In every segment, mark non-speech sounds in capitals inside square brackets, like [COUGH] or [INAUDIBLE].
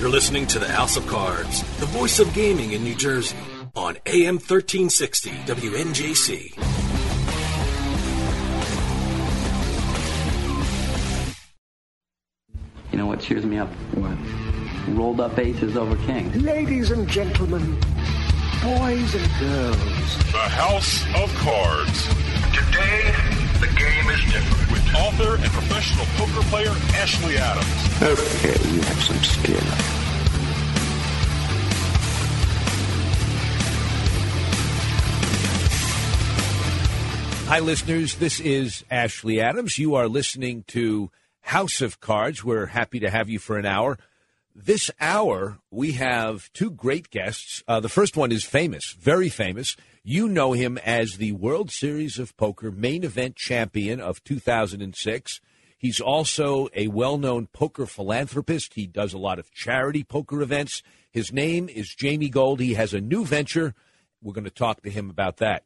You're listening to the House of Cards, the voice of gaming in New Jersey, on AM 1360 WNJC. You know what cheers me up? What? Rolled up aces over kings. Ladies and gentlemen, boys and girls. The House of Cards. Today, the game is different. With author and professional poker player Ashley Adams. Okay, you have some skill. Hi, listeners. This is Ashley Adams. You are listening to House of Cards. We're happy to have you for an hour. This hour, we have two great guests. Uh, the first one is famous, very famous. You know him as the World Series of Poker main event champion of 2006. He's also a well known poker philanthropist. He does a lot of charity poker events. His name is Jamie Gold. He has a new venture. We're going to talk to him about that.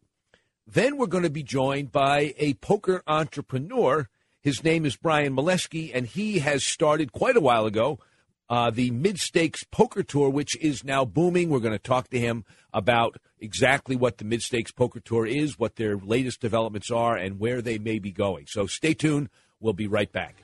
Then we're going to be joined by a poker entrepreneur. His name is Bryan Mileski, and he has started quite a while ago uh, the Mid-States Poker Tour, which is now booming. We're going to talk to him about exactly what the Mid-States Poker Tour is, what their latest developments are, and where they may be going. So stay tuned. We'll be right back.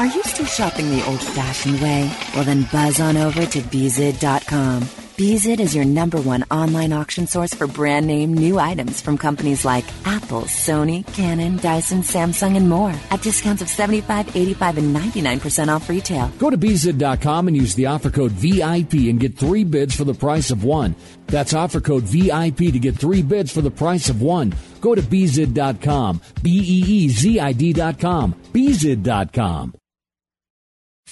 Are you still shopping the old fashioned way? Well, then buzz on over to Beezid.com. Beezid is your number one online auction source for brand name new items from companies like Apple, Sony, Canon, Dyson, Samsung, and more at discounts of 75 85 and 99% off retail. Go to Beezid.com and use the offer code VIP and get three bids for the price of one. That's offer code VIP to get three bids for the price of one. Go to Beezid.com. B E E Z I D.com. Beezid.com.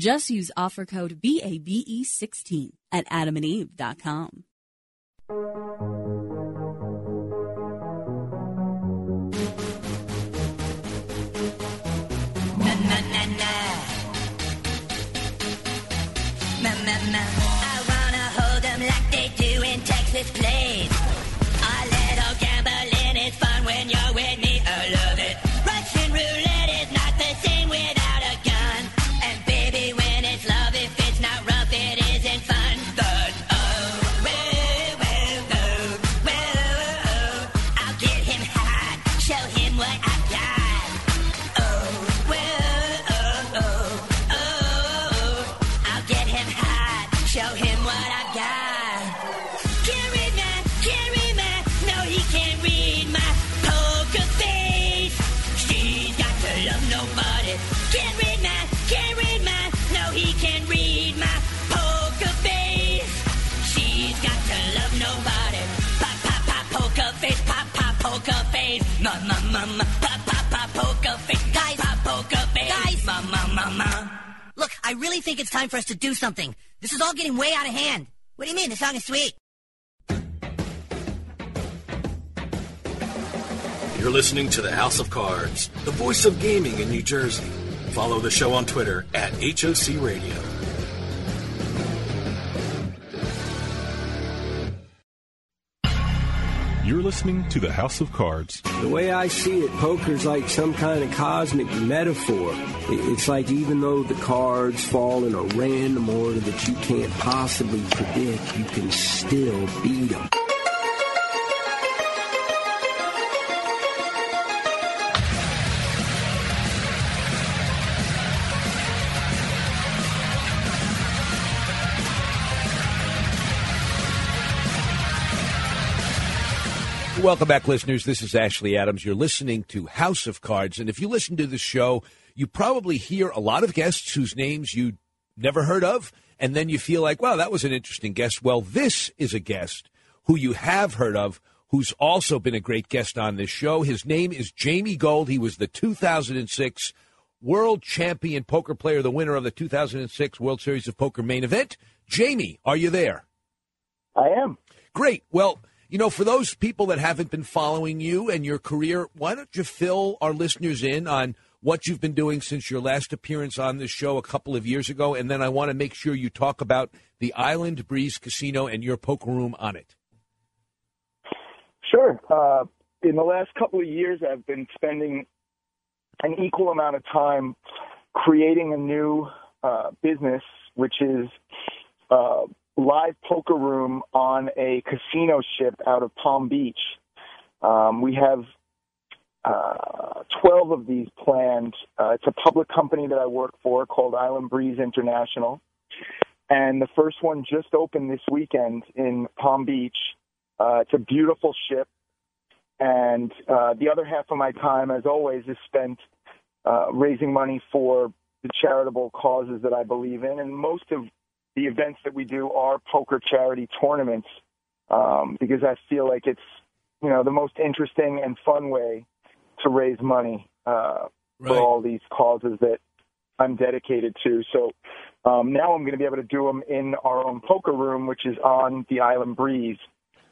Just use offer code BABE16 at adamandeve.com. ma, ma, pa, pa, pa, poker face. Guys, pa, poker face. Guys, ma, ma, ma, ma. Look, I really think it's time for us to do something. This is all getting way out of hand. What do you mean? The song is sweet. You're listening to the House of Cards, the voice of gaming in New Jersey. Follow the show on Twitter at HOC Radio. You're listening to the House of Cards. The way I see it, poker's like some kind of cosmic metaphor. It's like even though the cards fall in a random order that you can't possibly predict, you can still beat them. Welcome back, listeners. This is Ashley Adams. You're listening to House of Cards. And if you listen to the show, you probably hear a lot of guests whose names you never heard of. And then you feel like, wow, that was an interesting guest. Well, this is a guest who you have heard of, who's also been a great guest on this show. His name is Jamie Gold. He was the 2006 World Champion Poker Player, the winner of the 2006 World Series of Poker main event. Jamie, are you there? I am. Great. Well, you know, for those people that haven't been following you and your career, why don't you fill our listeners in on what you've been doing since your last appearance on this show a couple of years ago? And then I want to make sure you talk about the Island Breeze Casino and your poker room on it. Sure. Uh, in the last couple of years, I've been spending an equal amount of time creating a new uh, business, which is uh, live poker room on a casino ship out of Palm Beach. Um, we have uh, 12 of these planned. Uh, it's a public company that I work for called Island Breeze International. And the first one just opened this weekend in Palm Beach. Uh, it's a beautiful ship. And uh, the other half of my time, as always, is spent uh, raising money for the charitable causes that I believe in. And most of the events that we do are poker charity tournaments um, because I feel like it's you know the most interesting and fun way to raise money uh, Right. for all these causes that I'm dedicated to. So um, now I'm going to be able to do them in our own poker room, which is on the Island Breeze.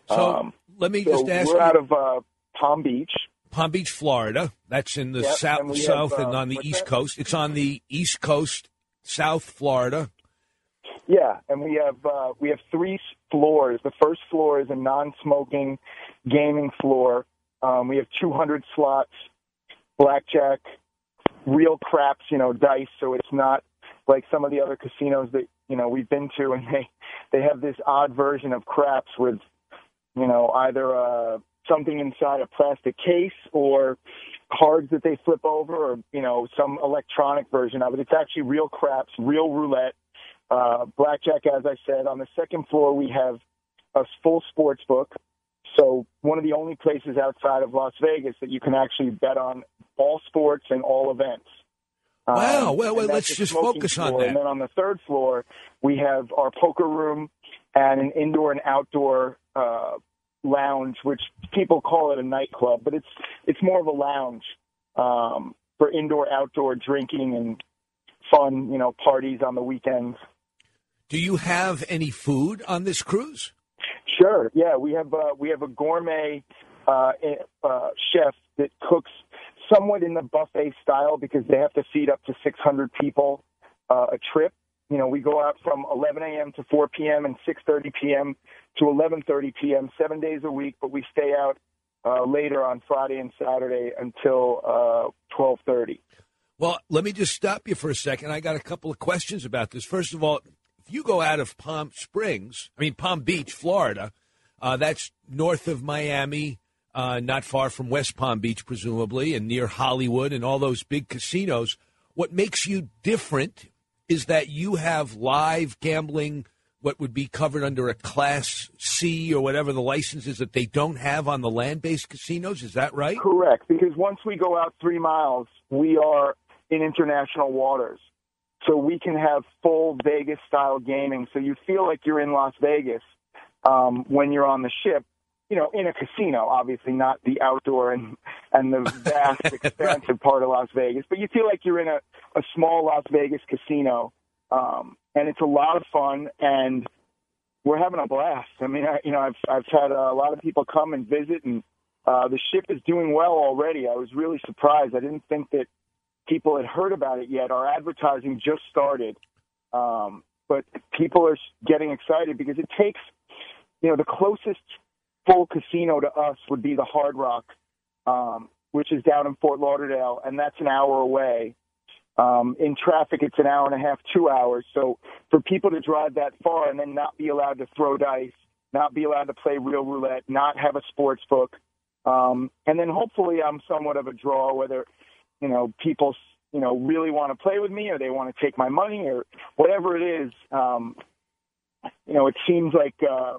So Um, let me so just ask we're you. out of uh, Palm Beach. Palm Beach, Florida. That's in the Yep, south, and we have, south, and on the east that? coast. It's on the east coast, South Florida. Yeah, and we have uh, we have three floors. The first floor is a non-smoking gaming floor. Um, we have 200 slots, blackjack, real craps, you know, dice. So it's not like some of the other casinos that you know we've been to, and they they have this odd version of craps with you know either uh, something inside a plastic case or cards that they flip over, or you know some electronic version of it. It's actually real craps, real roulette uh, blackjack, as I said. On the second floor, we have a full sports book. So one of the only places outside of Las Vegas that you can actually bet on all sports and all events. Um, Wow. Well, well, and let's just focus on that. And then on the third floor, we have our poker room and an indoor and outdoor uh, lounge, which people call it a nightclub, but it's it's more of a lounge um, for indoor outdoor drinking and fun, you know, parties on the weekends. Do you have any food on this cruise? Sure. Yeah, we have uh, we have a gourmet uh, uh, chef that cooks somewhat in the buffet style because they have to feed up to 600 people uh, a trip. You know, we go out from 11 a.m. to 4 p.m. and 6:30 p.m. to 11:30 p.m. seven days a week, but we stay out uh, later on Friday and Saturday until uh, 12:30. Well, let me just stop you for a second. I got a couple of questions about this. First of all, you go out of Palm Springs, I mean Palm Beach, Florida, uh, that's north of Miami, uh, not far from West Palm Beach, presumably, and near Hollywood and all those big casinos. What makes you different is that you have live gambling, what would be covered under a Class C or whatever the license is that they don't have on the land based casinos. Is that right? Correct, because once we go out three miles, we are in international waters. So we can have full Vegas style gaming. So you feel like you're in Las Vegas um, when you're on the ship. you know, in a casino, obviously not the outdoor and and the vast, [LAUGHS] expansive part of Las Vegas, but you feel like you're in a a small Las Vegas casino, um, and it's a lot of fun and we're having a blast. I mean, I, you know, I've I've had a lot of people come and visit, and uh, the ship is doing well already. I was really surprised. I didn't think that people had heard about it yet. Our advertising just started, um, but people are getting excited because it takes, you know, the closest full casino to us would be the Hard Rock, um, which is down in Fort Lauderdale, and that's an hour away. Um, in traffic, it's an hour and a half, two hours. So for people to drive that far and then not be allowed to throw dice, not be allowed to play real roulette, not have a sports book, um, and then hopefully I'm somewhat of a draw, whether you know people you know really want to play with me or they want to take my money or whatever it is. Um, you know, it seems like uh,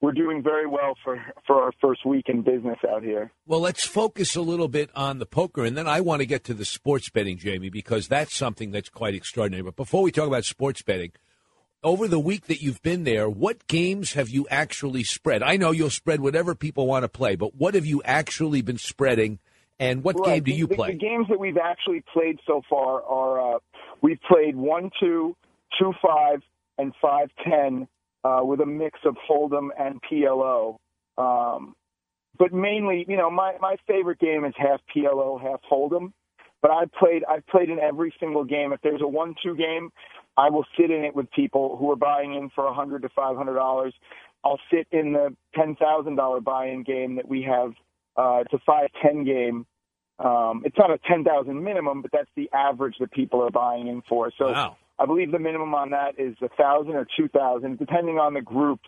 we're doing very well for for our first week in business out here. Well, let's focus a little bit on the poker, and then I want to get to the sports betting, Jamie, because that's something that's quite extraordinary. But before we talk about sports betting, over the week that you've been there, what games have you actually spread? I know you'll spread whatever people want to play, but what have you actually been spreading? And what Right. game do you the, play? The games that we've actually played so far are uh, we've played one, two, two, five, and five, ten uh, with a mix of Hold'em and PLO. Um, but mainly, you know, my my favorite game is half PLO, half Hold'em. But I played I've played in every single game. If there's a one-two game, I will sit in it with people who are buying in for a hundred to five hundred dollars. I'll sit in the ten thousand dollar buy-in game that we have. Uh, it's a five ten game. Um, it's not a ten thousand minimum, but that's the average that people are buying in for. So Wow. I believe the minimum on that is a thousand or two thousand, depending on the group.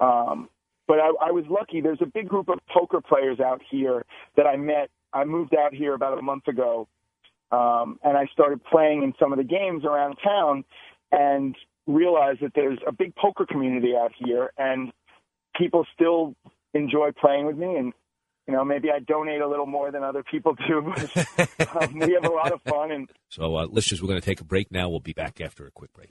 Um, but I, I was lucky. There's a big group of poker players out here that I met. I moved out here about a month ago, um, and I started playing in some of the games around town, and realized that there's a big poker community out here, and people still enjoy playing with me. And you know, maybe I donate a little more than other people do. [LAUGHS] But, um, we have a lot of fun, and So, uh, listeners, we're going to take a break now. We'll be back after a quick break.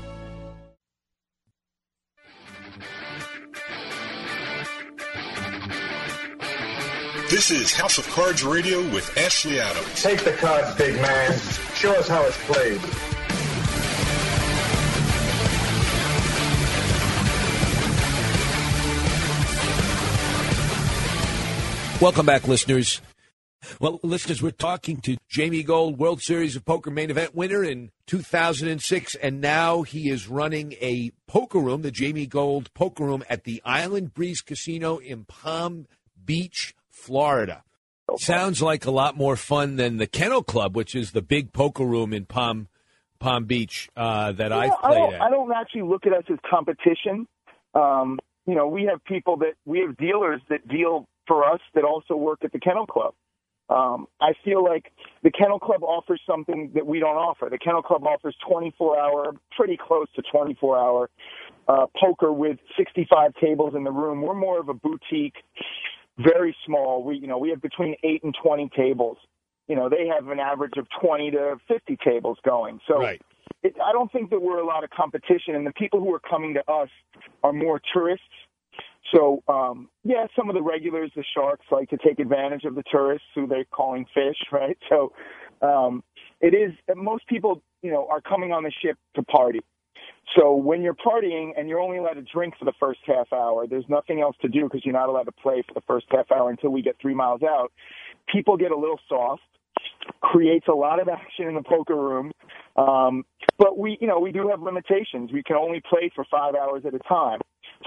This is House of Cards Radio with Ashley Adams. Take the cards, big man. Show us how it's played. Welcome back, listeners. Well, listeners, we're talking to Jamie Gold, World Series of Poker main event winner in 2006, and now he is running a poker room, the Jamie Gold Poker Room at the Island Breeze Casino in Palm Beach, Florida. Sounds like a lot more fun than the Kennel Club, which is the big poker room in Palm Palm Beach uh, that You I've know, I played don't, at. I don't actually look at us as competition. Um, you know, we have people that we have dealers that deal for us that also work at the Kennel Club. Um, I feel like the Kennel Club offers something that we don't offer. The Kennel Club offers 24 hour, pretty close to 24 hour uh, poker with 65 tables in the room. We're more of a boutique, very small. We, you know, we have between eight and 20 tables. You know, they have an average of 20 to 50 tables going. So Right. it, I don't think that we're a lot of competition, and the people who are coming to us are more tourists. So, um, yeah, some of the regulars, the sharks, like to take advantage of the tourists who they're calling fish, [LAUGHS] right? So, um, it is most people, you know, are coming on the ship to party. So when you're partying and you're only allowed to drink for the first half hour, there's nothing else to do because you're not allowed to play for the first half hour until we get three miles out. People get a little soft, creates a lot of action in the poker room. Um, but we, you know, we do have limitations. We can only play for five hours at a time.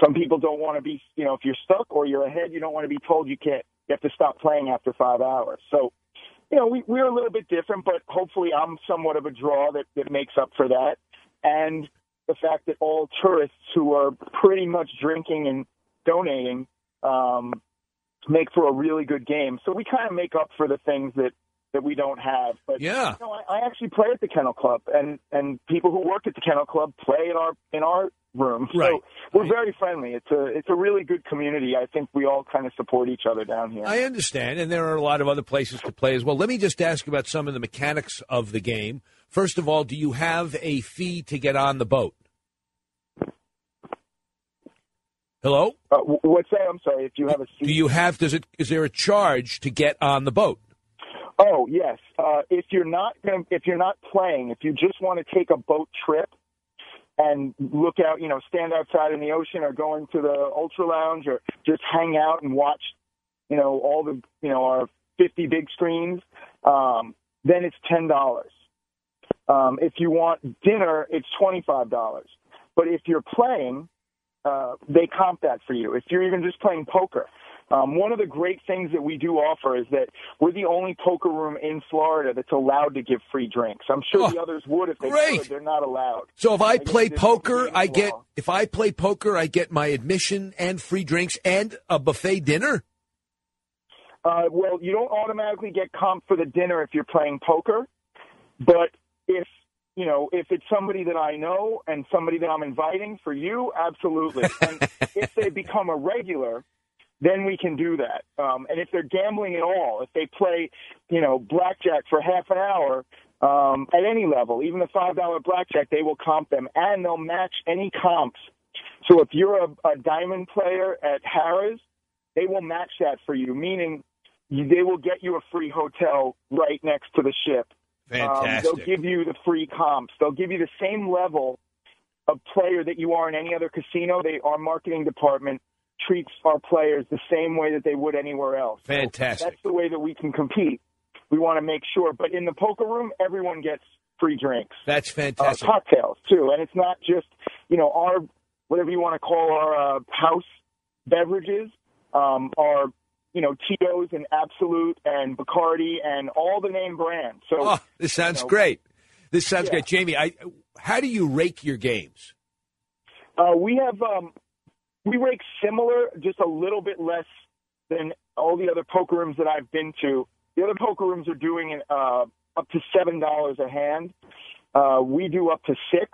some people don't want to be, you know, if you're stuck or you're ahead, you don't want to be told you can't. You have to stop playing after five hours. So, you know, we, we're a little bit different, but hopefully I'm somewhat of a draw that, that makes up for that. And the fact that all tourists who are pretty much drinking and donating um, make for a really good game. So we kind of make up for the things that that we don't have. But Yeah. you know, I, I actually play at the Kennel Club, and and people who work at the Kennel Club play in our in our room. Right. So we're very friendly. It's a it's a really good community. I think we all kind of support each other down here. I understand, and there are a lot of other places to play as well. Let me just ask about some of the mechanics of the game. First of all, do you have a fee to get on the boat? Hello? Uh, wh- what's that? I'm sorry. If you have a Do you have does it is there a charge to get on the boat? Oh yes. Uh, if you're not if you're not playing, if you just want to take a boat trip and look out, you know, stand outside in the ocean or go into the ultra lounge or just hang out and watch, you know, all the you know our 50 big screens, um, then it's ten dollars. Um, if you want dinner, it's twenty five dollars. But if you're playing, uh, they comp that for you. If you're even just playing poker, um, one of the great things that we do offer is that we're the only poker room in Florida that's allowed to give free drinks. I'm sure the others would if they great. could. They're not allowed. So if I guess play poker, I get well. if I play poker, I get my admission and free drinks and a buffet dinner. Uh, well, you don't automatically get comp for the dinner if you're playing poker, but if you know if it's somebody that I know and somebody that I'm inviting for you, absolutely. and [LAUGHS] if they become a regular, then we can do that. Um, and if they're gambling at all, if they play, you know, blackjack for half an hour um, at any level, even the five dollar blackjack, they will comp them and they'll match any comps. So if you're a, a diamond player at Harrah's, they will match that for you, meaning they will get you a free hotel right next to the ship. Um, Fantastic. they'll give you the free comps. They'll give you the same level of player that you are in any other casino. They our marketing department treats our players the same way that they would anywhere else. So Fantastic. that's the way that we can compete. We want to make sure. But in the poker room, everyone gets free drinks That's uh, fantastic. cocktails too, and it's not just you know our whatever you want to call our uh, house beverages, um, are you know Tito's and Absolut and Bacardi and all the name brands. So Oh, this sounds you know, great. This sounds Yeah. great, Jamie. I how do you rake your games? Uh, we have um, we rake similar, just a little bit less than all the other poker rooms that I've been to. The other poker rooms are doing uh, up to seven dollars a hand. Uh, we do up to six.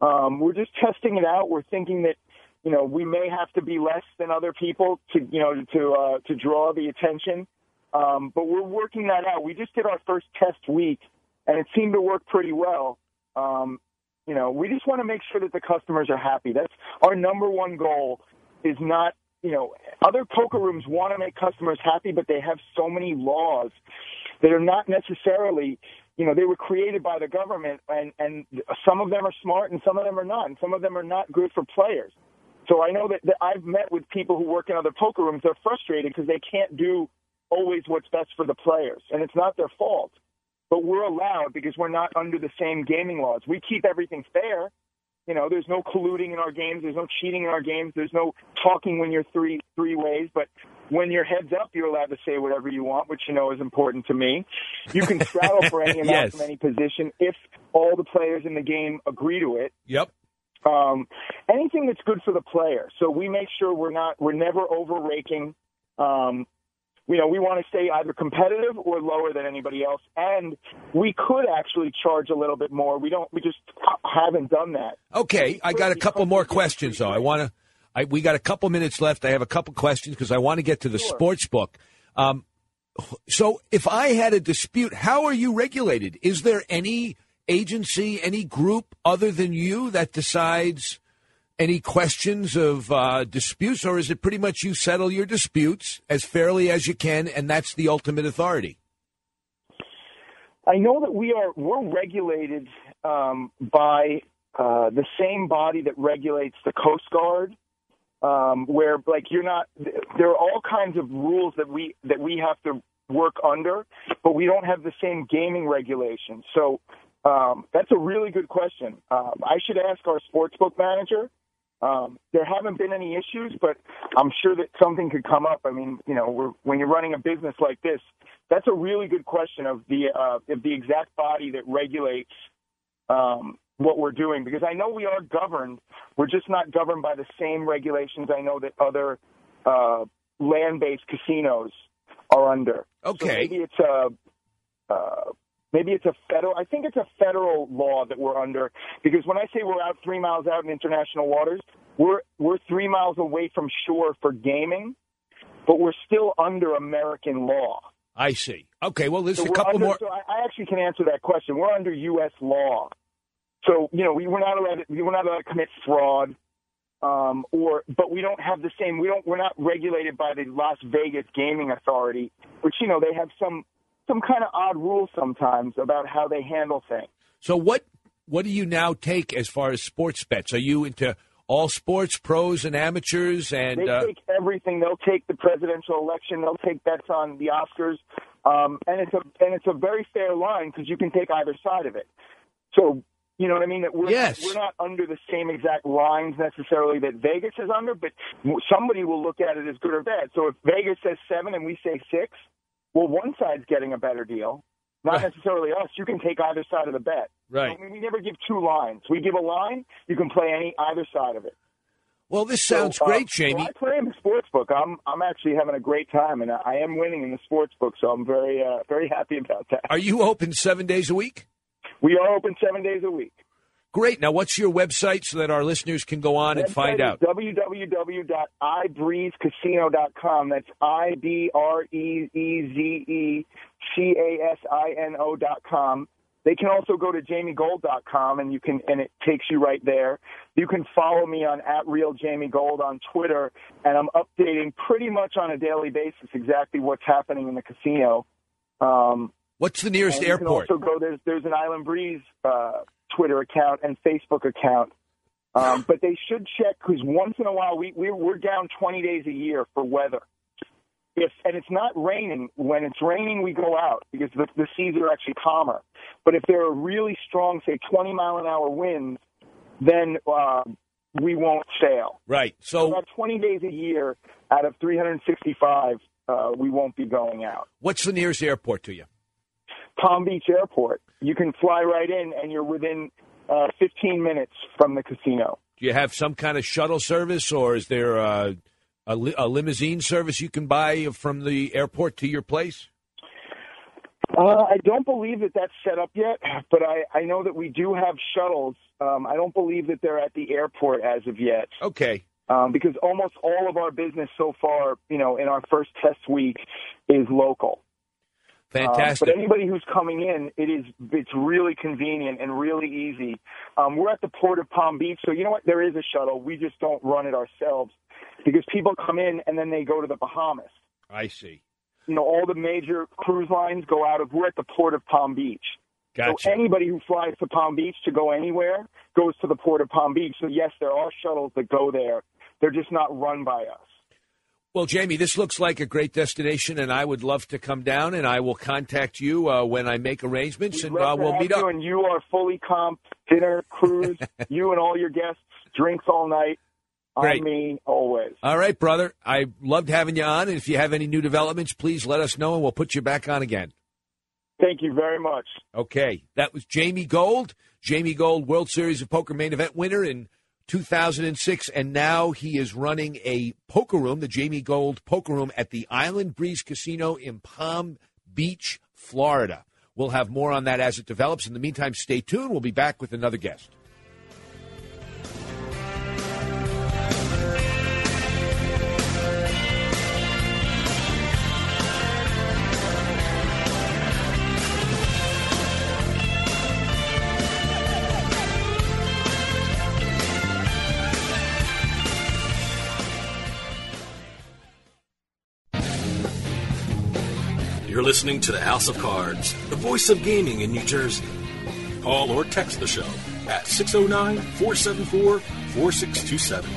Um, we're just testing it out. We're thinking that you know we may have to be less than other people to you know to uh, to draw the attention. Um, but we're working that out. We just did our first test week, and it seemed to work pretty well. Um, you know, we just want to make sure that the customers are happy. That's our number one goal. Is not you know other poker rooms want to make customers happy, but they have so many laws that are not necessarily you know they were created by the government, and and some of them are smart and some of them are not, and some of them are not good for players. So I know that, that I've met with people who work in other poker rooms. They're frustrated because they can't do always what's best for the players, and it's not their fault. But we're allowed because we're not under the same gaming laws. We keep everything fair. You know, there's no colluding in our games. There's no cheating in our games. There's no talking when you're three three ways. But when you're heads up, you're allowed to say whatever you want, which you know is important to me. You can straddle for any [LAUGHS] amount Yes. from any position if all the players in the game agree to it Yep. um, anything that's good for the player. So we make sure we're not we're never over raking. Um, you know, we want to stay either competitive or lower than anybody else, and we could actually charge a little bit more. We don't. We just haven't done that. Okay, I got a couple more questions though. I want to. I, we got a couple minutes left. I have a couple questions because I want to get to the sports book. Um, so, if I had a dispute, how are you regulated? Is there any agency, any group other than you that decides any questions of uh, disputes, or is it pretty much you settle your disputes as fairly as you can, and that's the ultimate authority? I know that we are we're regulated um, by uh, the same body that regulates the Coast Guard, um, where like you're not. There are all kinds of rules that we that we have to work under, but we don't have the same gaming regulations. So um, that's a really good question. Um, I should ask our sportsbook manager Um, there haven't been any issues, but I'm sure that something could come up. I mean, you know, we're, when you're running a business like this, that's a really good question of the uh, of the exact body that regulates um, what we're doing. Because I know we are governed, we're just not governed by the same regulations I know that other uh, land-based casinos are under. Okay. So maybe it's a uh, maybe it's a federal. I think it's a federal law that we're under because when I say we're out three miles out in international waters, we're we're three miles away from shore for gaming, but we're still under American law. I see. Okay, well, there's So a couple under- more. So I, I actually can answer that question. We're under U.S. law, so you know we, we're not allowed. To, we're not allowed to commit fraud, um, or but we don't have the same. We don't. We're not regulated by the Las Vegas Gaming Authority, which you know they have some some kind of odd rules sometimes about how they handle things. So what what do you now take as far as sports bets? Are you into all sports, pros and amateurs, and they uh, take everything. They'll take the presidential election. They'll take bets on the Oscars, um, and it's a and it's a very fair line because you can take either side of it. So you know what I mean? That we're Yes. we're not under the same exact lines necessarily that Vegas is under, but somebody will look at it as good or bad. So if Vegas says seven and we say six, well, one side's getting a better deal. Not necessarily us. You can take either side of the bet. Right. I mean, we never give two lines. We give a line. You can play any either side of it. well, this sounds So, uh, great, so Jamie. I play in the sports book. I'm I'm actually having a great time, and I am winning in the sports book. So I'm very uh, very happy about that. Are you open seven days a week? We are open seven days a week. Great. Now, what's your website so that our listeners can go on and find out? www.ibreezecasino.com. That's I B R E E Z E C A S I N O dot com. They can also go to jamiegold.com and you can and it takes you right there. You can follow me on at real Jamie Gold on Twitter and I'm updating pretty much on a daily basis exactly what's happening in the casino. Um, What's the nearest airport? Can also go there's there's an Island Breeze uh, Twitter account and Facebook account. Um, but they should check because once in a while we we're, we're down 20 days a year for weather. If and it's not raining. When it's raining, we go out because the, the seas are actually calmer. But if there are really strong, say 20 mile an hour winds, then uh, we won't sail. Right. So about 20 days a year out of 365, uh, we won't be going out. What's the nearest airport to you? Palm Beach Airport. You can fly right in, and you're within uh, 15 minutes from the casino. Do you have some kind of shuttle service, or is there a, a, li- a limousine service you can buy from the airport to your place? Uh, I don't believe that that's set up yet, but I, I know that we do have shuttles. Um, I don't believe that they're at the airport as of yet. Okay. Um, because almost all of our business so far, you know, in our first test week is local. Um, but anybody who's coming in, it is it's really convenient and really easy. Um, we're at the port of Palm Beach, so you know what? There is a shuttle. We just don't run it ourselves because people come in and then they go to the Bahamas. I see. You know, all the major cruise lines go out of. We're at the port of Palm Beach. Gotcha. So anybody who flies to Palm Beach to go anywhere goes to the port of Palm Beach. So yes, there are shuttles that go there. They're just not run by us. Well, Jamie, this looks like a great destination, and I would love to come down, and I will contact you uh, when I make arrangements, and uh, we'll meet you, up. And you are fully comped, dinner, cruise, [LAUGHS] you and all your guests, drinks all night. Great. On me, always. All right, brother. I loved having you on, and if you have any new developments, please let us know, and we'll put you back on again. Thank you very much. Okay, that was Jamie Gold. Jamie Gold, World Series of Poker main event winner in 2006, and now he is running a poker room, the Jamie Gold Poker Room at the Island Breeze Casino in Palm Beach, Florida. We'll have more on that as it develops. In the meantime, stay tuned. We'll be back with another guest. Listening to the House of Cards, the voice of gaming in New Jersey. Call or text the show at 609 474 4627.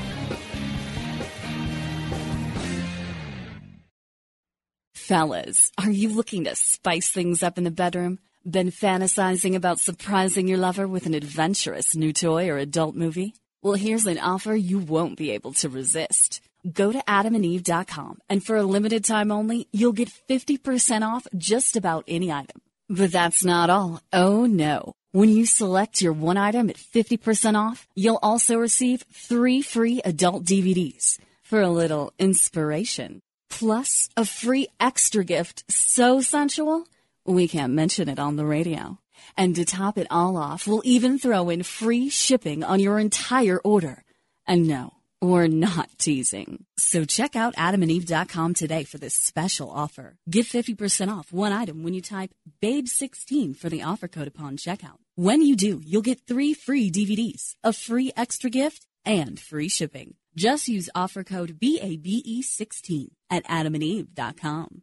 Fellas, are you looking to spice things up in the bedroom? Been fantasizing about surprising your lover with an adventurous new toy or adult movie? Well, here's an offer you won't be able to resist. Go to adamandeve.com and for a limited time only, you'll get 50% off just about any item. But that's not all. Oh no. When you select your one item at 50% off, you'll also receive three free adult DVDs for a little inspiration. Plus, a free extra gift so sensual, we can't mention it on the radio. And to top it all off, we'll even throw in free shipping on your entire order. And no, we're not teasing. So check out adamandeve.com today for this special offer. Get 50% off one item when you type BABE16 for the offer code upon checkout. When you do, you'll get three free DVDs, a free extra gift, and free shipping. Just use offer code BABE16 at adamandeve.com.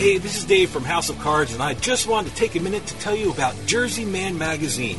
Hey, this is Dave from House of Cards, and I just wanted to take a minute to tell you about Jersey Man Magazine.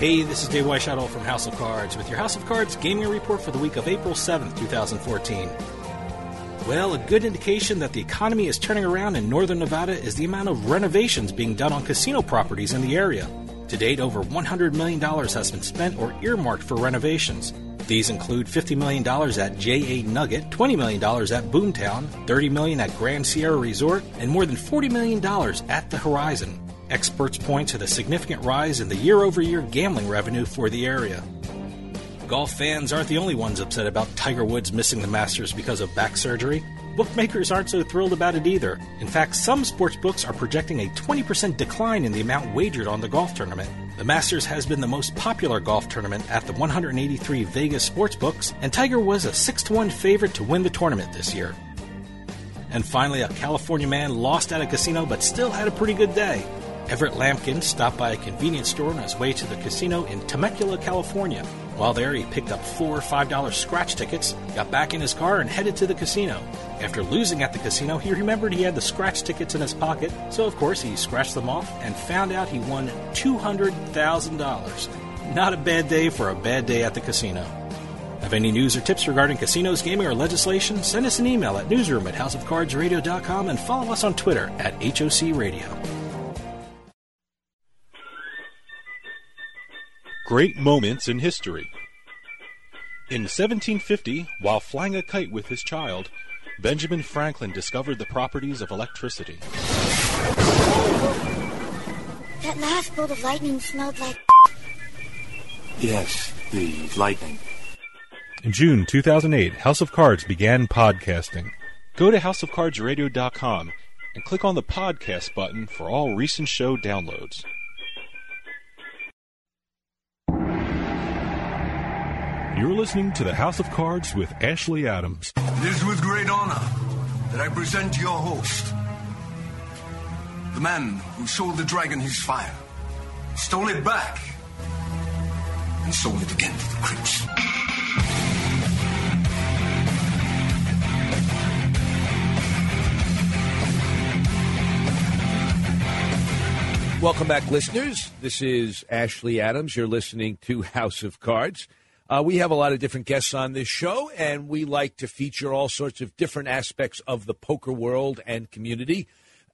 Hey, this is Dave Weishuttle from House of Cards with your House of Cards gaming report for the week of April 7th, 2014. Well, a good indication that the economy is turning around in northern Nevada is the amount of renovations being done on casino properties in the area. To date, over $100 million has been spent or earmarked for renovations. These include $50 million at JA Nugget, $20 million at Boomtown, $30 million at Grand Sierra Resort, and more than $40 million at the Horizon. Experts point to the significant rise in the year over year gambling revenue for the area. Golf fans aren't the only ones upset about Tiger Woods missing the Masters because of back surgery. Bookmakers aren't so thrilled about it either. In fact, some sports books are projecting a 20% decline in the amount wagered on the golf tournament. The Masters has been the most popular golf tournament at the 183 Vegas sports books, and Tiger was a 6 to 1 favorite to win the tournament this year. And finally, a California man lost at a casino but still had a pretty good day. Everett Lampkin stopped by a convenience store on his way to the casino in Temecula, California. While there, he picked up four $5 scratch tickets, got back in his car, and headed to the casino. After losing at the casino, he remembered he had the scratch tickets in his pocket, so of course he scratched them off and found out he won $200,000. Not a bad day for a bad day at the casino. Have any news or tips regarding casinos, gaming, or legislation? Send us an email at newsroom at houseofcardsradio.com and follow us on Twitter at HOC Radio. Great moments in history. In 1750, while flying a kite with his child, Benjamin Franklin discovered the properties of electricity. That last bolt of lightning smelled like. Yes, the lightning. In June 2008, House of Cards began podcasting. Go to houseofcardsradio.com and click on the podcast button for all recent show downloads. You're listening to the House of Cards with Ashley Adams. It is with great honor that I present your host, the man who sold the dragon his fire, stole it back, and sold it again to the Crips. Welcome back, listeners. This is Ashley Adams. You're listening to House of Cards. Uh, we have a lot of different guests on this show, and we like to feature all sorts of different aspects of the poker world and community.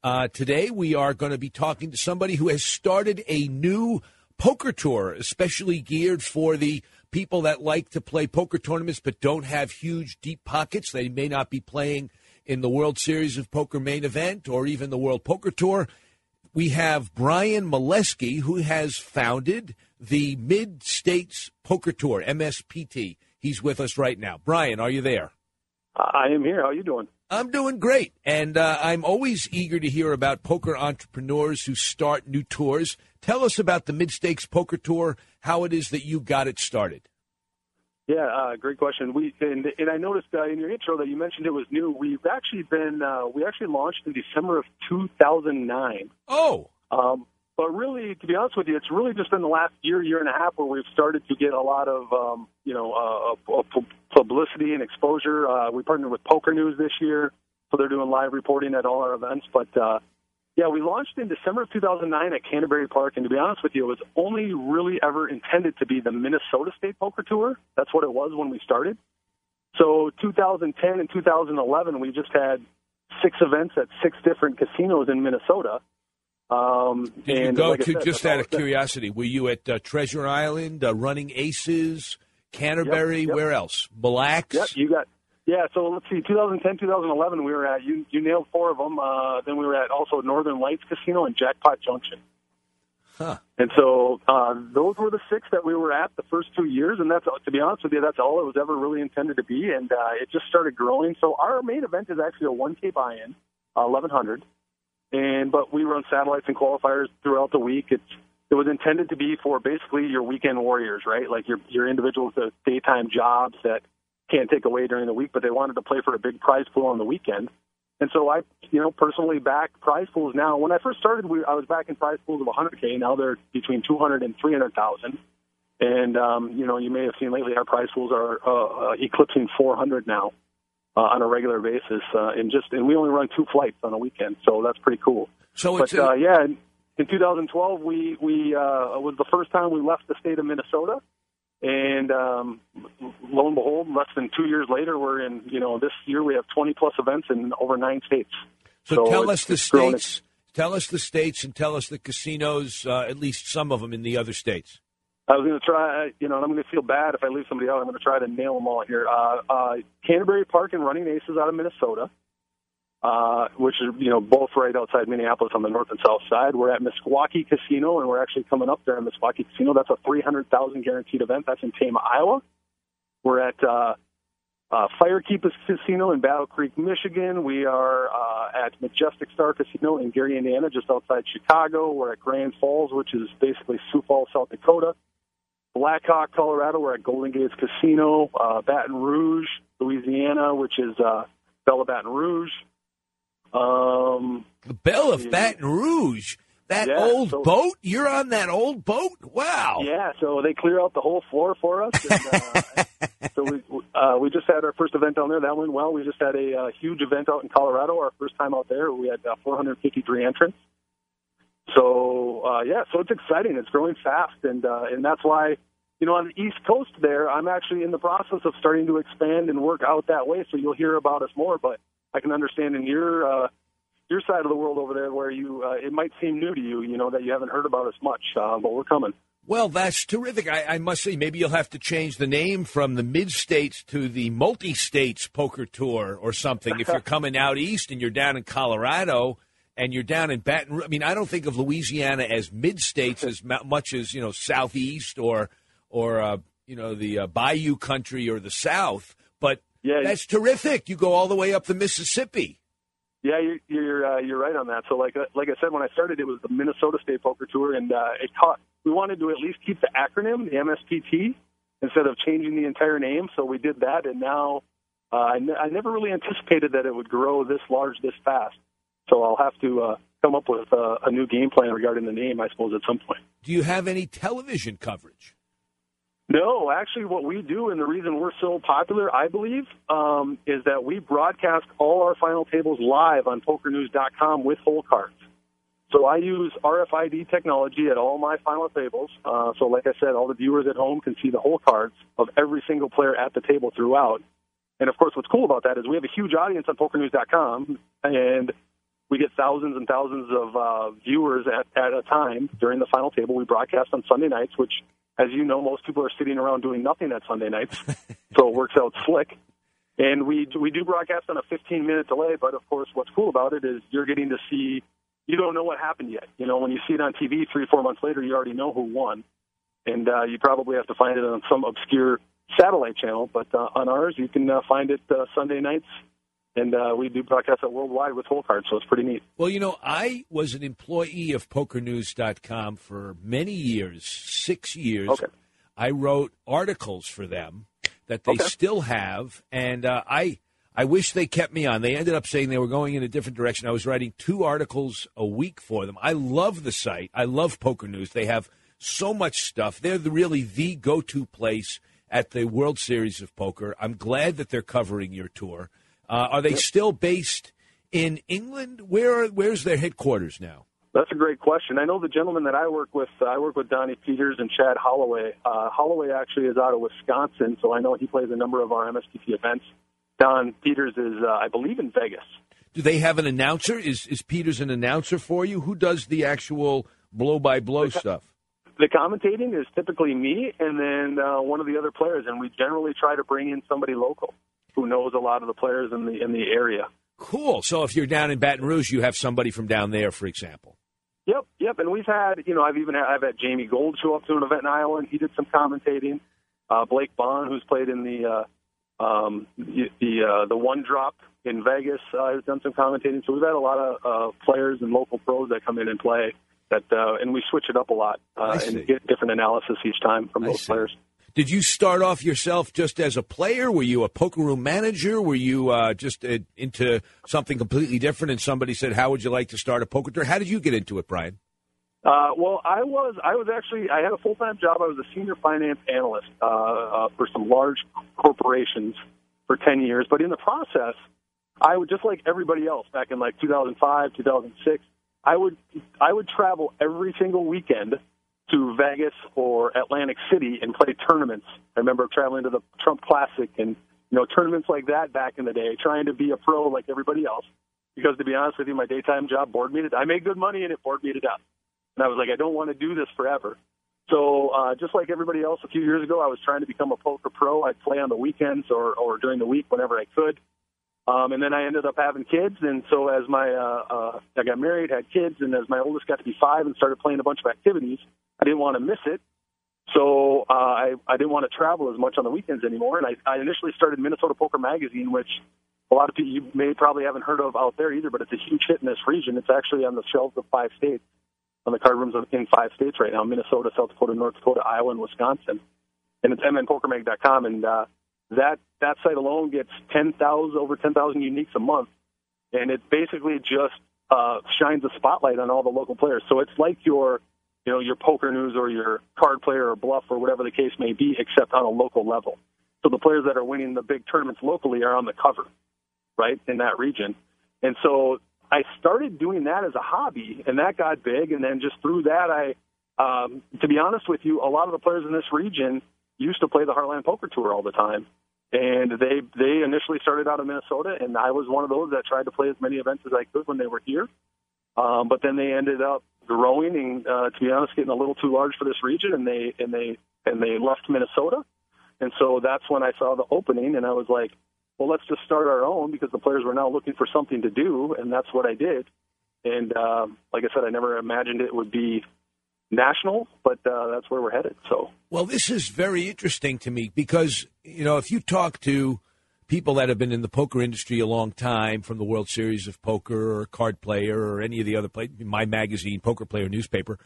Uh, today, we are going to be talking to somebody who has started a new poker tour, especially geared for the people that like to play poker tournaments but don't have huge, deep pockets. They may not be playing in the World Series of Poker main event or even the World Poker Tour. We have Bryan Mileski, who has founded the Mid States Poker Tour, MSPT. He's with us right now. Bryan, are you there? I am here. How are you doing? I'm doing great, and uh, I'm always eager to hear about poker entrepreneurs who start new tours. Tell us about the Mid-States Poker Tour, how it is that you got it started. Yeah, uh, great question. We and, and I noticed uh, in your intro that you mentioned it was new. We've actually been uh, we actually launched in December of 2009. Oh, um, but really, to be honest with you, it's really just been the last year, year and a half where we've started to get a lot of um, you know uh, publicity and exposure. Uh, we partnered with Poker News this year, so they're doing live reporting at all our events. But uh, yeah, we launched in December of 2009 at Canterbury Park, and to be honest with you, it was only really ever intended to be the Minnesota State Poker Tour. That's what it was when we started. So 2010 and 2011, we just had six events at six different casinos in Minnesota. Um, Did you go like to said, just out of curiosity? Were you at uh, Treasure Island, uh, Running Aces, Canterbury? Yep, yep. Where else? Mille Lacs? Yep, you got. Yeah, so let's see. 2010, 2011, we were at you. You nailed four of them. Uh, then we were at also Northern Lights Casino and Jackpot Junction. Huh. And so uh, those were the six that we were at the first two years, and that's to be honest with you, that's all it was ever really intended to be, and uh, it just started growing. So our main event is actually a 1K buy-in, uh, 1100, and but we run satellites and qualifiers throughout the week. It's it was intended to be for basically your weekend warriors, right? Like your your individuals with daytime jobs that can't take away during the week, but they wanted to play for a big prize pool on the weekend. And so I, you know, personally back prize pools now. When I first started, we, I was back in prize pools of 100k. Now they're between 200 and 300,000. And um, you know, you may have seen lately our prize pools are uh, uh, eclipsing 400 now uh, on a regular basis. Uh, and just and we only run two flights on a weekend, so that's pretty cool. So but uh, yeah, in, in 2012 we we uh, was the first time we left the state of Minnesota. And um, lo and behold, less than two years later, we're in. You know, this year we have 20 plus events in over nine states. So, tell us the states. Tell us the states and tell us the casinos, uh, at least some of them in the other states. I was going to try, you know, and I'm going to feel bad if I leave somebody out. I'm going to try to nail them all here. Uh, uh, Canterbury Park and Running Aces out of Minnesota, uh, which is, you know, both right outside Minneapolis on the north and south side. We're at Meskwaki Casino, and we're actually coming up there in Meskwaki Casino. That's a 300,000 guaranteed event. That's in Tama, Iowa. We're at uh, uh, Firekeep Casino in Battle Creek, Michigan. We are uh, at Majestic Star Casino in Gary, Indiana, just outside Chicago. We're at Grand Falls, which is basically Sioux Falls, South Dakota. Blackhawk, Colorado. We're at Golden Gates Casino. Uh, Baton Rouge, Louisiana, which is uh, Bella Baton Rouge. Um, The Belle of Baton Rouge. That Yeah, old so- boat? You're on that old boat? Wow. Yeah, so they clear out the whole floor for us. And, uh, [LAUGHS] so we uh, we just had our first event down there. That went well. We just had a uh, huge event out in Colorado. Our first time out there, we had uh, 453 entrants. So uh, yeah, so it's exciting. It's growing fast, and uh, and that's why you know on the East Coast there, I'm actually in the process of starting to expand and work out that way. So you'll hear about us more. But I can understand in your uh, your side of the world over there where you uh, it might seem new to you, you know, that you haven't heard about us much, uh, but we're coming. Well, that's terrific. I, I must say, maybe you'll have to change the name from the Mid States to the Multi States Poker Tour or something. if you're [LAUGHS] coming out east and you're down in Colorado and you're down in Baton Rouge, I mean, I don't think of Louisiana as Mid States [LAUGHS] as mu- much as you know Southeast or or uh, you know the uh, Bayou country or the South. But Yeah, that's terrific. You go all the way up the Mississippi. Yeah, you're you're, uh, you're right on that. So like uh, like I said when I started, it was the Minnesota State Poker Tour, and uh, it caught. We wanted to at least keep the acronym, the MSPT, instead of changing the entire name. So we did that, and now uh, I, ne- I never really anticipated that it would grow this large this fast. So I'll have to uh, come up with uh, a new game plan regarding the name, I suppose, at some point. Do you have any television coverage? No, actually, what we do, and the reason we're so popular, I believe, um, is that we broadcast all our final tables live on PokerNews.com with hole cards. So I use RFID technology at all my final tables. Uh, so, like I said, all the viewers at home can see the hole cards of every single player at the table throughout. And of course, what's cool about that is we have a huge audience on PokerNews.com, and we get thousands and thousands of uh, viewers at, at a time during the final table. We broadcast on Sunday nights, which, as you know, most people are sitting around doing nothing at Sunday nights, so it works out slick. And we we do broadcast on a 15 minute delay, but of course, what's cool about it is you're getting to see. You don't know what happened yet. You know, when you see it on TV three, four months later, you already know who won, and uh, you probably have to find it on some obscure satellite channel, but uh, on ours you can uh, find it uh, Sunday nights, and uh, we do broadcast it worldwide with hole cards, so it's pretty neat. Well, you know, I was an employee of PokerNews.com for many years, six years. Okay. I wrote articles for them that they Okay. still have, and uh, I I wish they kept me on. They ended up saying they were going in a different direction. I was writing two articles a week for them. I love the site. I love Poker News. They have so much stuff. They're the, really the go-to place at the World Series of Poker. I'm glad that they're covering your tour. Uh, are they still based in England? Where where's their headquarters now? That's a great question. I know the gentleman that I work with. Uh, I work with Donnie Peters and Chad Holloway. Uh, Holloway actually is out of Wisconsin, so I know he plays a number of our MSTP events. Don Peters is, uh, I believe, in Vegas. Do they have an announcer? Is is Peters an announcer for you? Who does the actual blow by blow stuff? The commentating is typically me and then uh, one of the other players, and we generally try to bring in somebody local who knows a lot of the players in the in the area. Cool. So if you're down in Baton Rouge, you have somebody from down there, for example. Yep, yep. And we've had, you know, I've even had, I've had Jamie Gold show up to an event in Iowa, and he did some commentating. Uh, Blake Bond, who's played in the uh, um, the the, uh, the one drop in Vegas, uh, has done some commentating. So we've had a lot of uh, players and local pros that come in and play. That uh, and we switch it up a lot uh, and get different analysis each time from I those see. players. Did you start off yourself just as a player? Were you a poker room manager? Were you uh, just uh, into something completely different? And somebody said, "How would you like to start a poker tour?" How did you get into it, Bryan? Uh, well, I was I was actually I had a full time job. I was a senior finance analyst uh, uh, for some large corporations for ten years. But in the process, I would just like everybody else back in like 2005, 2006. I would I would travel every single weekend to Vegas or Atlantic City and play tournaments. I remember traveling to the Trump Classic and you know tournaments like that back in the day, trying to be a pro like everybody else. Because to be honest with you, my daytime job bored me to death. I made good money and it bored me to death. And I was like, I don't want to do this forever. So uh, just like everybody else, a few years ago, I was trying to become a poker pro. I'd play on the weekends or, or during the week whenever I could. Um, and then I ended up having kids, and so as my uh, uh, I got married, had kids, and as my oldest got to be five and started playing a bunch of activities, I didn't want to miss it. So uh, I I didn't want to travel as much on the weekends anymore, and I, I initially started Minnesota Poker Magazine, which a lot of people you may probably haven't heard of out there either, but it's a huge hit in this region. It's actually on the shelves of five states, on the card rooms of- in five states right now: Minnesota, South Dakota, North Dakota, Iowa, and Wisconsin. And it's mnpokermag.com, and uh, that that site alone gets ten thousand over ten thousand uniques a month, and it basically just uh, shines a spotlight on all the local players. So it's like your you know your poker news or your card player or bluff or whatever the case may be, except on a local level. So the players that are winning the big tournaments locally are on the cover, right in that region, and so I started doing that as a hobby, and that got big, and then just through that, I, um, to be honest with you, a lot of the players in this region used to play the Heartland Poker Tour all the time, and they they initially started out in Minnesota, and I was one of those that tried to play as many events as I could when they were here. Um, but then they ended up growing, and uh, to be honest, getting a little too large for this region, and they and they and they left Minnesota, and so that's when I saw the opening, and I was like, well, let's just start our own because the players were now looking for something to do, and that's what I did. And um, like I said, I never imagined it would be national, but uh, that's where we're headed. So Well, this is very interesting to me because, you know, if you talk to people that have been in the poker industry a long time from the World Series of Poker or Card Player or any of the other play, my magazine, Poker Player newspaper,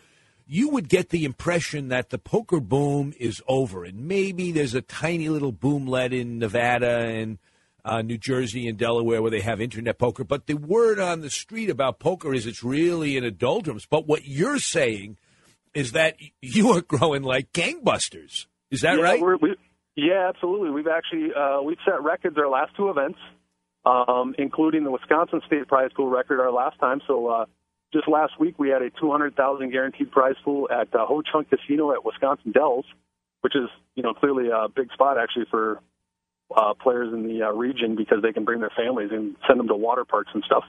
you would get the impression that the poker boom is over and maybe there's a tiny little boomlet in Nevada and uh, New Jersey and Delaware where they have internet poker. But the word on the street about poker is it's really in a doldrums. But what you're saying is that you are [LAUGHS] growing like gangbusters. Is that yeah, right? We're, we, yeah, absolutely. We've actually uh, we've set records our last two events, um, including the Wisconsin State Prize Pool record our last time. So uh, just last week we had a two hundred thousand guaranteed prize pool at uh, Ho Chunk Casino at Wisconsin Dells, which is you know clearly a big spot actually for uh, players in the uh, region because they can bring their families and send them to water parks and stuff.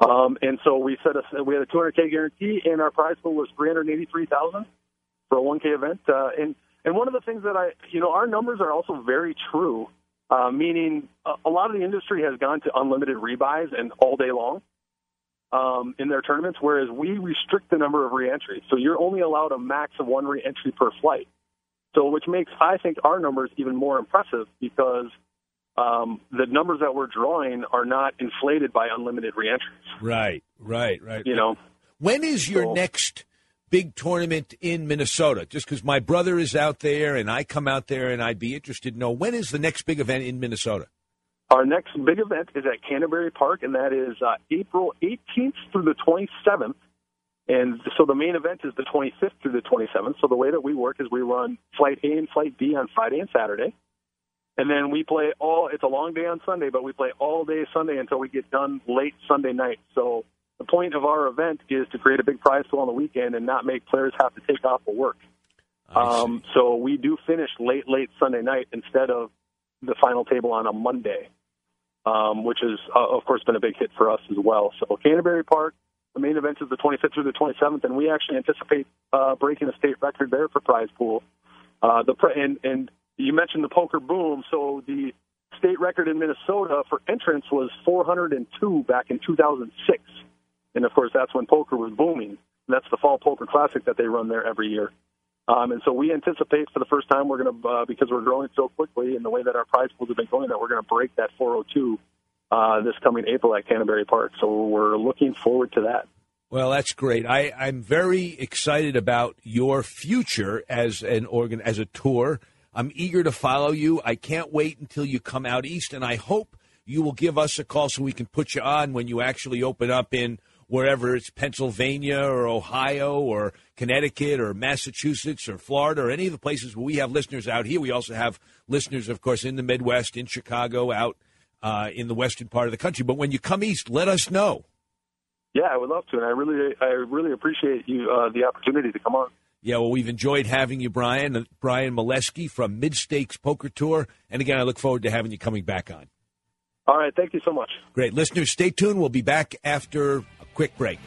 Um, and so we set a we had a 200k guarantee, and our prize pool was 383,000 for a 1k event. Uh, and and one of the things that I you know our numbers are also very true, uh, meaning a, a lot of the industry has gone to unlimited rebuys and all day long um, in their tournaments, whereas we restrict the number of reentries. So you're only allowed a max of one reentry per flight. So, which makes I think our numbers even more impressive because um, the numbers that we're drawing are not inflated by unlimited reentries. Right, right, right. You know, when is your So- next big tournament in Minnesota? Just because my brother is out there and I come out there, and I'd be interested to know when is the next big event in Minnesota? Our next big event is at Canterbury Park, and that is uh, April 18th through the 27th. And so the main event is the 25th through the 27th. So the way that we work is we run Flight A and Flight B on Friday and Saturday. And then we play all, it's a long day on Sunday, but we play all day Sunday until we get done late Sunday night. So the point of our event is to create a big prize pool on the weekend and not make players have to take off of work. Um, so we do finish late, late Sunday night instead of the final table on a Monday, um, which has, uh, of course, been a big hit for us as well. So Canterbury Park, the main event is the 25th through the 27th, and we actually anticipate uh, breaking a state record there for prize pool. Uh, the and, and you mentioned the poker boom, so the state record in Minnesota for entrance was 402 back in 2006, and of course that's when poker was booming. That's the Fall Poker Classic that they run there every year. Um, and so we anticipate for the first time we're going to, uh, because we're growing so quickly and the way that our prize pools have been going, that we're going to break that 402 uh, this coming April at Canterbury Park. So we're looking forward to that. Well, that's great. I, I'm very excited about your future as an organ as a tour. I'm eager to follow you. I can't wait until you come out east, and I hope you will give us a call so we can put you on when you actually open up in wherever it's Pennsylvania or Ohio or Connecticut or Massachusetts or Florida or any of the places where we have listeners out here. We also have listeners, of course, in the Midwest, in Chicago, out uh, in the western part of the country. But when you come east, let us know. Yeah, I would love to, and I really, I really appreciate you uh, the opportunity to come on. Yeah, well, we've enjoyed having you, Bryan. Bryan Mileski from Mid-States Poker Tour. And again, I look forward to having you coming back on. All right, thank you so much. Great. Listeners, stay tuned. We'll be back after quick break.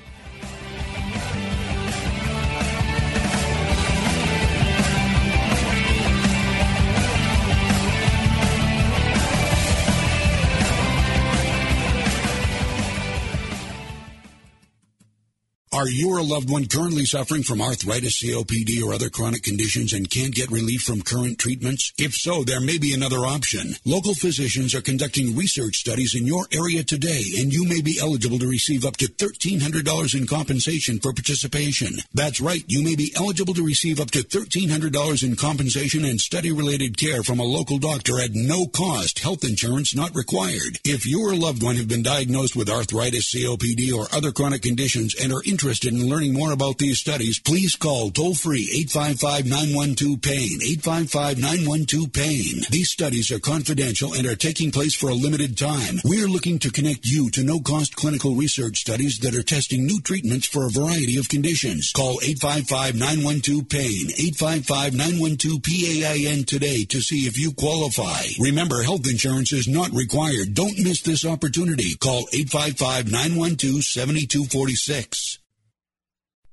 Are you or a loved one currently suffering from arthritis, COPD, or other chronic conditions and can't get relief from current treatments? If so, there may be another option. Local physicians are conducting research studies in your area today, and you may be eligible to receive up to $1,300 in compensation for participation. That's right, you may be eligible to receive up to $1,300 in compensation and study-related care from a local doctor at no cost, health insurance not required. If you or a loved one have been diagnosed with arthritis, COPD, or other chronic conditions and are interested in learning more about these studies, please call toll free 855 912 PAIN. 855 912 PAIN. These studies are confidential and are taking place for a limited time. We're looking to connect you to no cost clinical research studies that are testing new treatments for a variety of conditions. Call 855 912 PAIN. 855 912 PAIN today to see if you qualify. Remember, health insurance is not required. Don't miss this opportunity. Call 855 912 7246.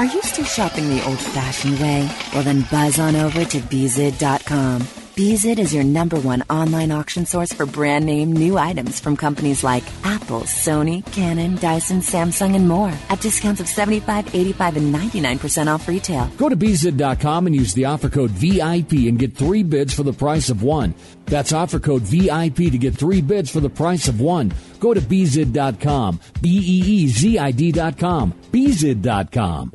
Are you still shopping the old fashioned way? Well, then buzz on over to Beezid.com. Beezid is your number one online auction source for brand name new items from companies like Apple, Sony, Canon, Dyson, Samsung, and more at discounts of 75 85 and 99% off retail. Go to Beezid.com and use the offer code VIP and get three bids for the price of one. That's offer code VIP to get three bids for the price of one. Go to Beezid.com. B E E Z I D.com. Beezid.com.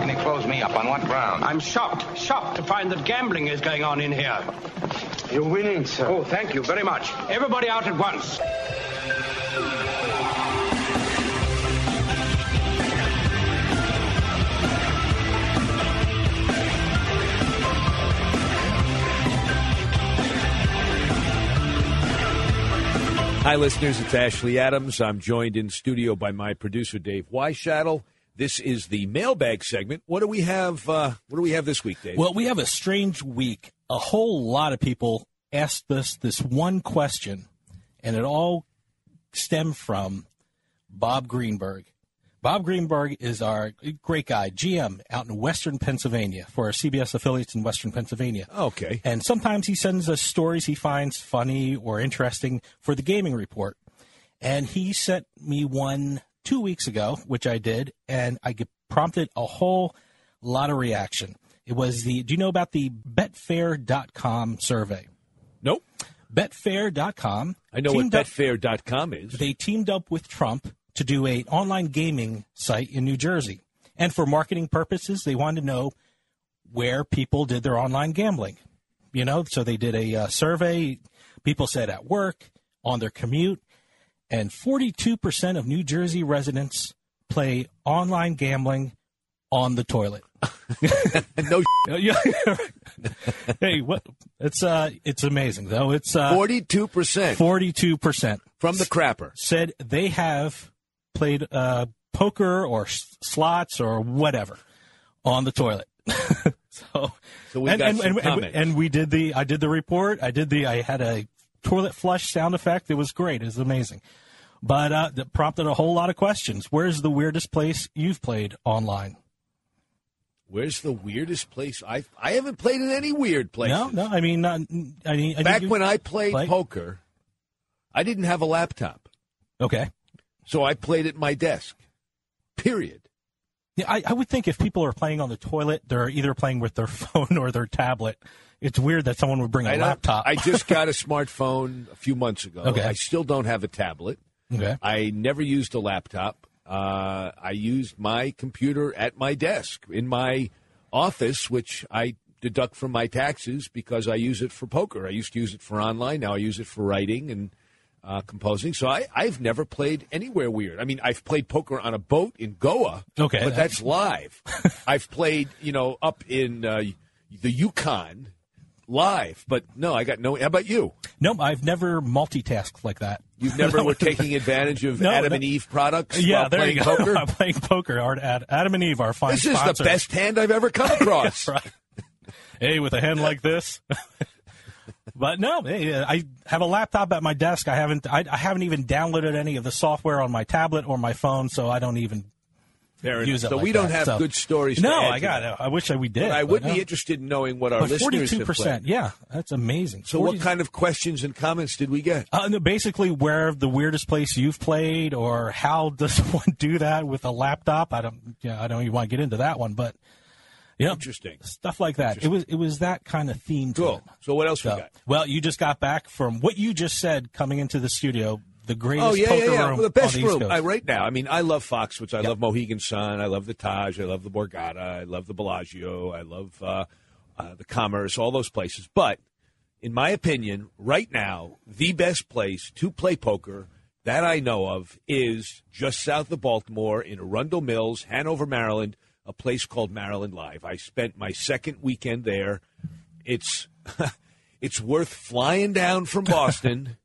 can he close me up? On what ground? I'm shocked, shocked to find that gambling is going on in here. You're winning, sir. Oh, thank you very much. Everybody out at once. Hi, listeners. It's Ashley Adams. I'm joined in studio by my producer Dave Weishattle. This is the mailbag segment. What do we have? Uh, what do we have this week, Dave? Well, we have a strange week. A whole lot of people asked us this one question, and it all stemmed from Bob Greenberg. Bob Greenberg is our great guy, GM out in Western Pennsylvania for our CBS affiliates in Western Pennsylvania. Okay. And sometimes he sends us stories he finds funny or interesting for the gaming report. And he sent me one two weeks ago, which I did, and I get prompted a whole lot of reaction. It was the, do you know about the betfair.com survey? Nope. Betfair.com. I know what up- betfair.com is. They teamed up with Trump to do a online gaming site in New Jersey. And for marketing purposes, they wanted to know where people did their online gambling. You know, so they did a uh, survey. People said at work, on their commute, and 42% of New Jersey residents play online gambling on the toilet. [LAUGHS] no. Yeah. [LAUGHS] hey, what? It's uh, it's amazing though. It's uh, Forty-two percent. Forty-two percent from the crapper said they have played uh, poker or s- slots or whatever on the toilet. [LAUGHS] so, So we and, got and, and, and, comments. and we did the. I did the report. I did the. I had a toilet flush sound effect. It was great. It was amazing. But uh, that prompted a whole lot of questions. Where's the weirdest place you've played online? Where's the weirdest place? I I haven't played in any weird places. No, no. I mean, not, I mean, I Back when I played Play? poker, I didn't have a laptop. Okay. So I played at my desk. Period. Yeah, I, I would think if people are playing on the toilet, they're either playing with their [LAUGHS] phone or their tablet. It's weird that someone would bring a I laptop. I just got a [LAUGHS] smartphone a few months ago. Okay. I still don't have a tablet. Okay. I never used a laptop. Uh, I used my computer at my desk in my office, which I deduct from my taxes because I use it for poker. I used to use it for online. Now I use it for writing and uh, composing. So I, I've never played anywhere weird. I mean, I've played poker on a boat in Goa. Okay. But that's live. [LAUGHS] I've played, you know, up in uh, the Yukon live. But no, I got no. How about you? No, I've never multitasked like that. You've never [LAUGHS] were taking advantage of [LAUGHS] No, Adam no. and Eve products [LAUGHS] Yeah, while there playing you go. poker? I'm playing poker. Adam and Eve are fine. This is the best hand I've ever come across. right. Hey, with a hand like this. but no, hey, I have a laptop at my desk. I haven't. I, I haven't even downloaded any of the software on my tablet or my phone, so I don't even Fair use enough. So like we don't that. have So- good stories to No, I got it. I wish I we did. But I would no. be interested in knowing what our But listeners Forty-two percent. Yeah, that's amazing. So what kind of questions and comments did we get? Uh, no, basically, where the weirdest place you've played, or how does [LAUGHS] one do that with a laptop? I don't. Yeah, I don't even want to get into that one, but yeah, interesting stuff like that. It was it was that kind of theme. Cool. it. So what else we got? Well, you just got back from what you just said coming into the studio. The greatest Oh yeah, poker yeah, yeah. room Well, the best the room. I, right now. I mean, I love Foxwoods. I love Mohegan Sun. I love the Taj. I love the Borgata. I love the Bellagio. I love uh, uh, the Commerce. All those places. But in my opinion, right now, the best place to play poker that I know of is just south of Baltimore in Arundel Mills, Hanover, Maryland, a place called Maryland Live. I spent my second weekend there. It's [LAUGHS] it's worth flying down from [LAUGHS] Boston,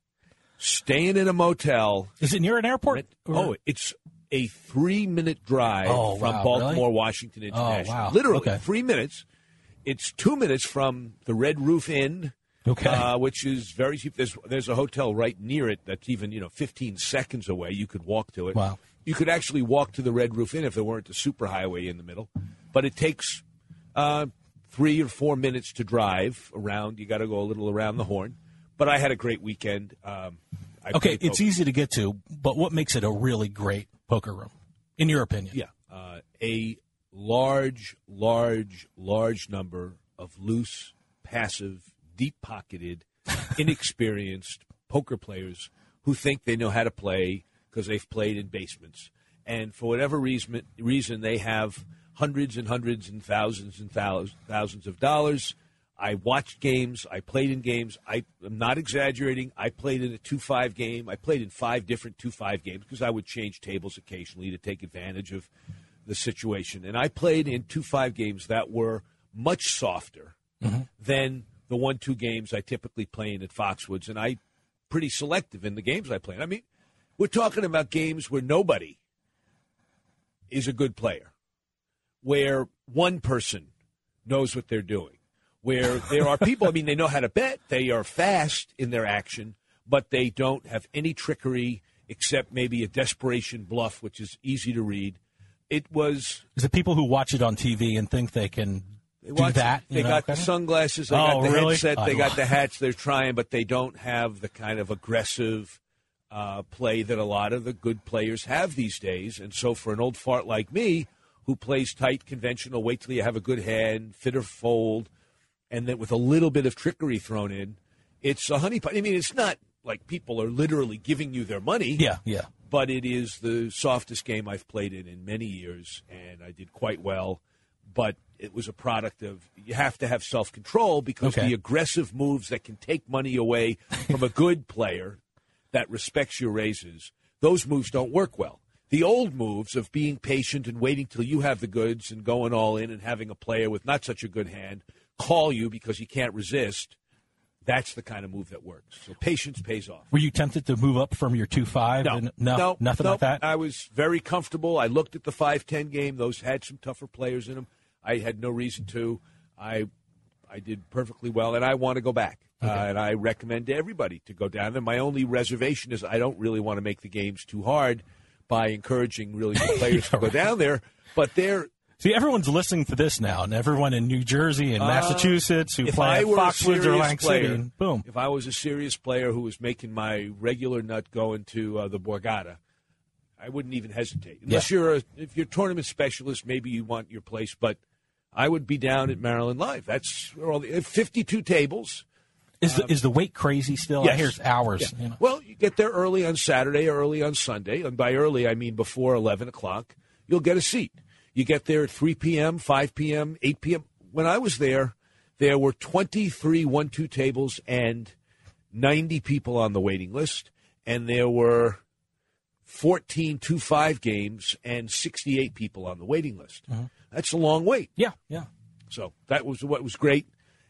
staying in a motel. Is it near an airport? Oh, it's a three minute drive Oh, from wow, Baltimore, really? Washington Oh, International. wow. Literally Okay. three minutes. It's two minutes from the Red Roof Inn, Okay. uh, which is very cheap. There's there's a hotel right near it that's even you know 15 seconds away. You could walk to it. Wow. You could actually walk to the Red Roof Inn if there weren't a superhighway in the middle, but it takes uh, three or four minutes to drive around. You got to go a little around the horn. But I had a great weekend. Um, I Okay, it's easy to get to, but what makes it a really great poker room, in your opinion? Yeah, uh, a large, large, large number of loose, passive, deep-pocketed, [LAUGHS] inexperienced poker players who think they know how to play because they've played in basements, and for whatever reason, reason they have hundreds and hundreds and thousands and thousands, thousands of dollars. I watched games. I played in games. I, am not exaggerating. I played in a 2 5 game. I played in five different 2 5 games because I would change tables occasionally to take advantage of the situation. And I played in 2 5 games that were much softer mm-hmm. than the 1 2 games I typically play in at Foxwoods. And I pretty selective in the games I play. in. I mean, we're talking about games where nobody is a good player, where one person knows what they're doing, where there are people, I mean, they know how to bet, they are fast in their action, but they don't have any trickery except maybe a desperation bluff, which is easy to read. It was Is it people who watch it on TV and think they can they do watch- that? They know, got the sunglasses, they Oh, got the really? headset, they got the hats. They're trying, but they don't have the kind of aggressive uh, play that a lot of the good players have these days. And so, for an old fart like me, who plays tight, conventional, wait till you have a good hand, fit or fold, and then with a little bit of trickery thrown in, it's a honey pot. I mean, it's not like people are literally giving you their money. Yeah, yeah. But it is the softest game I've played in in many years, and I did quite well. But it was a product of you have to have self control because Okay. the aggressive moves that can take money away from a good [LAUGHS] player that respects your raises, those moves don't work well. The old moves of being patient and waiting till you have the goods and going all in and having a player with not such a good hand call you because he can't resist, that's the kind of move that works. So patience pays off. Were you tempted to move up from your two five? No, and, no, no, nothing no. like that. I was very comfortable. I looked at the five ten game; those had some tougher players in them. I had no reason to. I I did perfectly well, and I want to go back. Uh, and I recommend to everybody to go down there. My only reservation is I don't really want to make the games too hard by encouraging really good [LAUGHS] players to go down there. But they're See, everyone's listening to this now, and everyone in New Jersey and Uh, Massachusetts who play I at Foxwoods or Lang City, boom. If I was a serious player who was making my regular nut going to uh, the Borgata, I wouldn't even hesitate. Unless you're a if you're a tournament specialist, maybe you want your place. But I would be down at Maryland Live. That's all the 52 tables. Is the, is the wait crazy still? I Yes. hear it's hours. Yeah. You know? Well, you get there early on Saturday or early on Sunday. And by early, I mean before 11 o'clock. You'll get a seat. You get there at 3 p.m., 5 p.m., 8 p.m. When I was there, there were 23 one two tables and 90 people on the waiting list. And there were 14 two five games and 68 people on the waiting list. Mm-hmm. That's a long wait. Yeah, yeah. So that was what was great.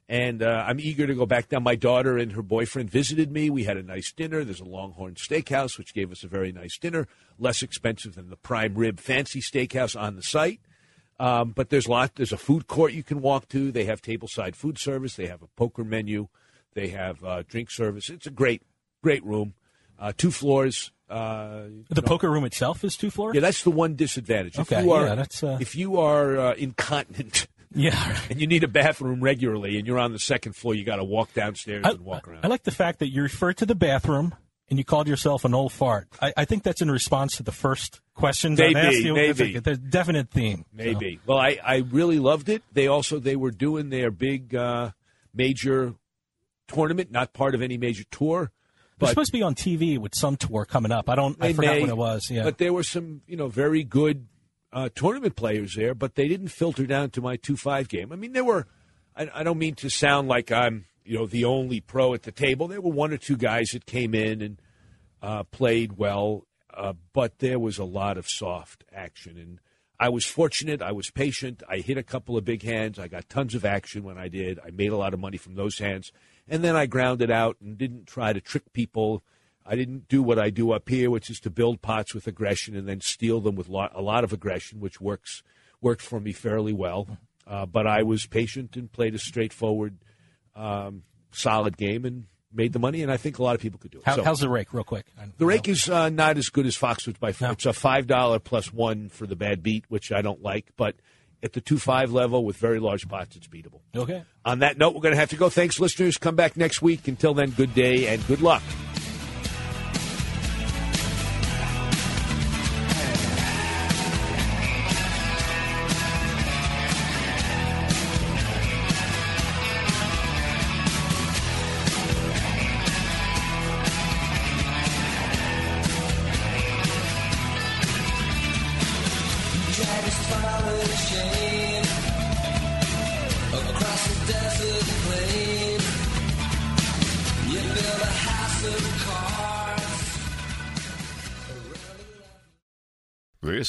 And uh, I'm eager to go back down. My daughter and her boyfriend visited me. We had a nice dinner. There's a Longhorn Steakhouse, which gave us a very nice dinner, less expensive than the prime rib fancy steakhouse on the site. Um, but there's a lot. There's a food court you can walk to. They have tableside food service. They have a poker menu. They have uh, drink service. It's a great, great room. Uh, two floors. Uh, The poker room itself is two floors. yeah, that's the one disadvantage. If Okay, you are, yeah, that's, uh, if you are uh, incontinent, yeah, and you need a bathroom regularly, and you're on the second floor, you got to walk downstairs I, and walk around. I like the fact that you refer to the bathroom and you called yourself an old fart. I, I think that's in response to the first questions Maybe, I've asked you. It's maybe. There's a definite theme. Maybe. Well, I, I really loved it. They also they were doing their big uh, major tournament, not part of any major tour. But supposed to be on TV with some tour coming up. I don't. I forgot may, what it was. Yeah. But there were some, you know, very good uh, tournament players there, but they didn't filter down to my two five game. I mean, there were. I, I don't mean to sound like I'm, you know, the only pro at the table. There were one or two guys that came in and uh, played well, uh, but there was a lot of soft action. And I was fortunate. I was patient. I hit a couple of big hands. I got tons of action when I did. I made a lot of money from those hands. And then I grounded out and didn't try to trick people. I didn't do what I do up here, which is to build pots with aggression and then steal them with lo- a lot of aggression, which works worked for me fairly well. Uh, but I was patient and played a straightforward, um, solid game and made the money. And I think a lot of people could do it. How, So- how's the rake, real quick? the rake is uh, not as good as Foxwoods by far. It's a five dollar plus one for the bad beat, which I don't like. But at the two five level with very large pots, it's beatable. Okay. On that note, we're going to have to go. Thanks, listeners. Come back next week. Until then, good day and good luck.